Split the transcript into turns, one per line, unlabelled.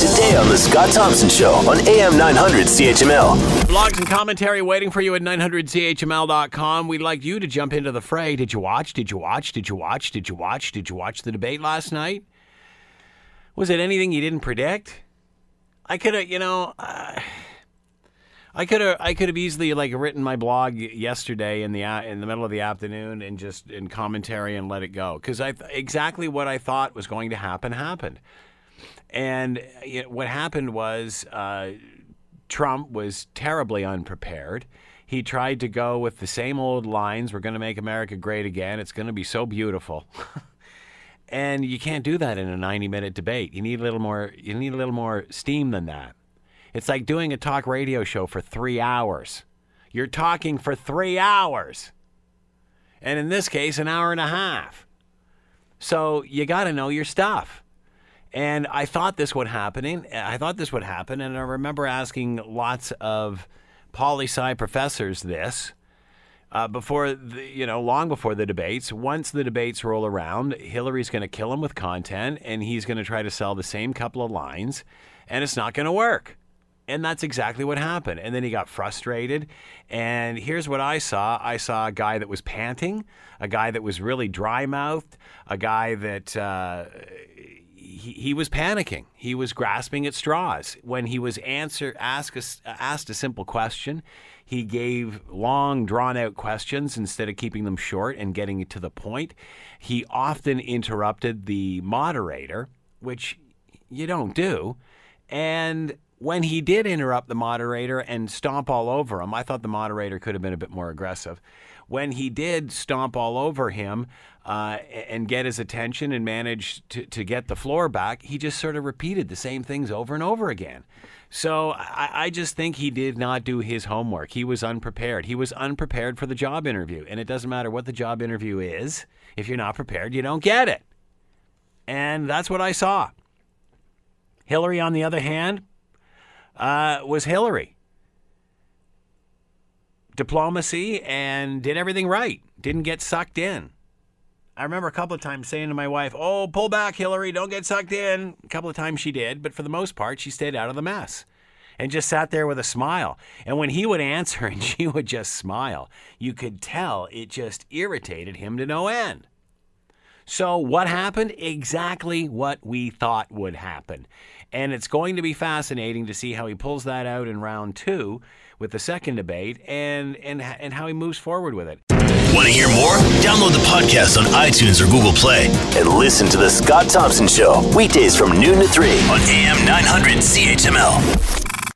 today on The Scott Thompson Show on AM 900 CHML.
Blogs and commentary waiting for you at 900chml.com. We'd like you to jump into the fray. Did you watch? Did you watch? Did you watch? Did you watch? Did you watch the debate last night? Was it anything you didn't predict? I could have, you know, uh, I could have, I could have easily like written my blog yesterday in the in the middle of the afternoon and just in commentary and let it go because I exactly what I thought was going to happen happened, and you know, what happened was uh, Trump was terribly unprepared. He tried to go with the same old lines. We're going to make America great again. It's going to be so beautiful. And you can't do that in a 90 minute debate. You need a little more you need a little more steam than that. It's like doing a talk radio show for 3 hours. You're talking for 3 hours. And in this case an hour and a half. So you got to know your stuff. And I thought this would happen. I thought this would happen and I remember asking lots of poli sci professors this uh, before the, you know long before the debates. Once the debates roll around hillary's going to kill him with content and he's going to try to sell the same couple of lines and it's not going to work. And that's exactly what happened. And then he got frustrated and here's what i saw. I saw a guy that was panting a guy that was really dry mouthed a guy that uh, he, he was panicking. He was grasping at straws. When he was answer asked a, asked a simple question, he gave long, drawn out questions instead of keeping them short and getting to the point. He often interrupted the moderator, which you don't do. And when he did interrupt the moderator and stomp all over him, I thought the moderator could have been a bit more aggressive. When he did stomp all over him uh, and get his attention and manage to, to get the floor back, he just sort of repeated the same things over and over again. So I, I just think he did not do his homework. He was unprepared. He was unprepared for the job interview. And it doesn't matter what the job interview is, if you're not prepared, you don't get it. And that's what I saw. Hillary, on the other hand, uh, was Hillary. Diplomacy and did everything right. Didn't get sucked in. I remember a couple of times saying to my wife, Oh, pull back, Hillary, don't get sucked in. A couple of times she did, but for the most part, she stayed out of the mess and just sat there with a smile. And when he would answer and she would just smile, you could tell it just irritated him to no end. So, what happened? Exactly what we thought would happen. And it's going to be fascinating to see how he pulls that out in round two with the second debate and, and, and how he moves forward with it.
Want to hear more? Download the podcast on iTunes or Google Play and listen to The Scott Thompson Show weekdays from noon to 3 on AM 900 CHML.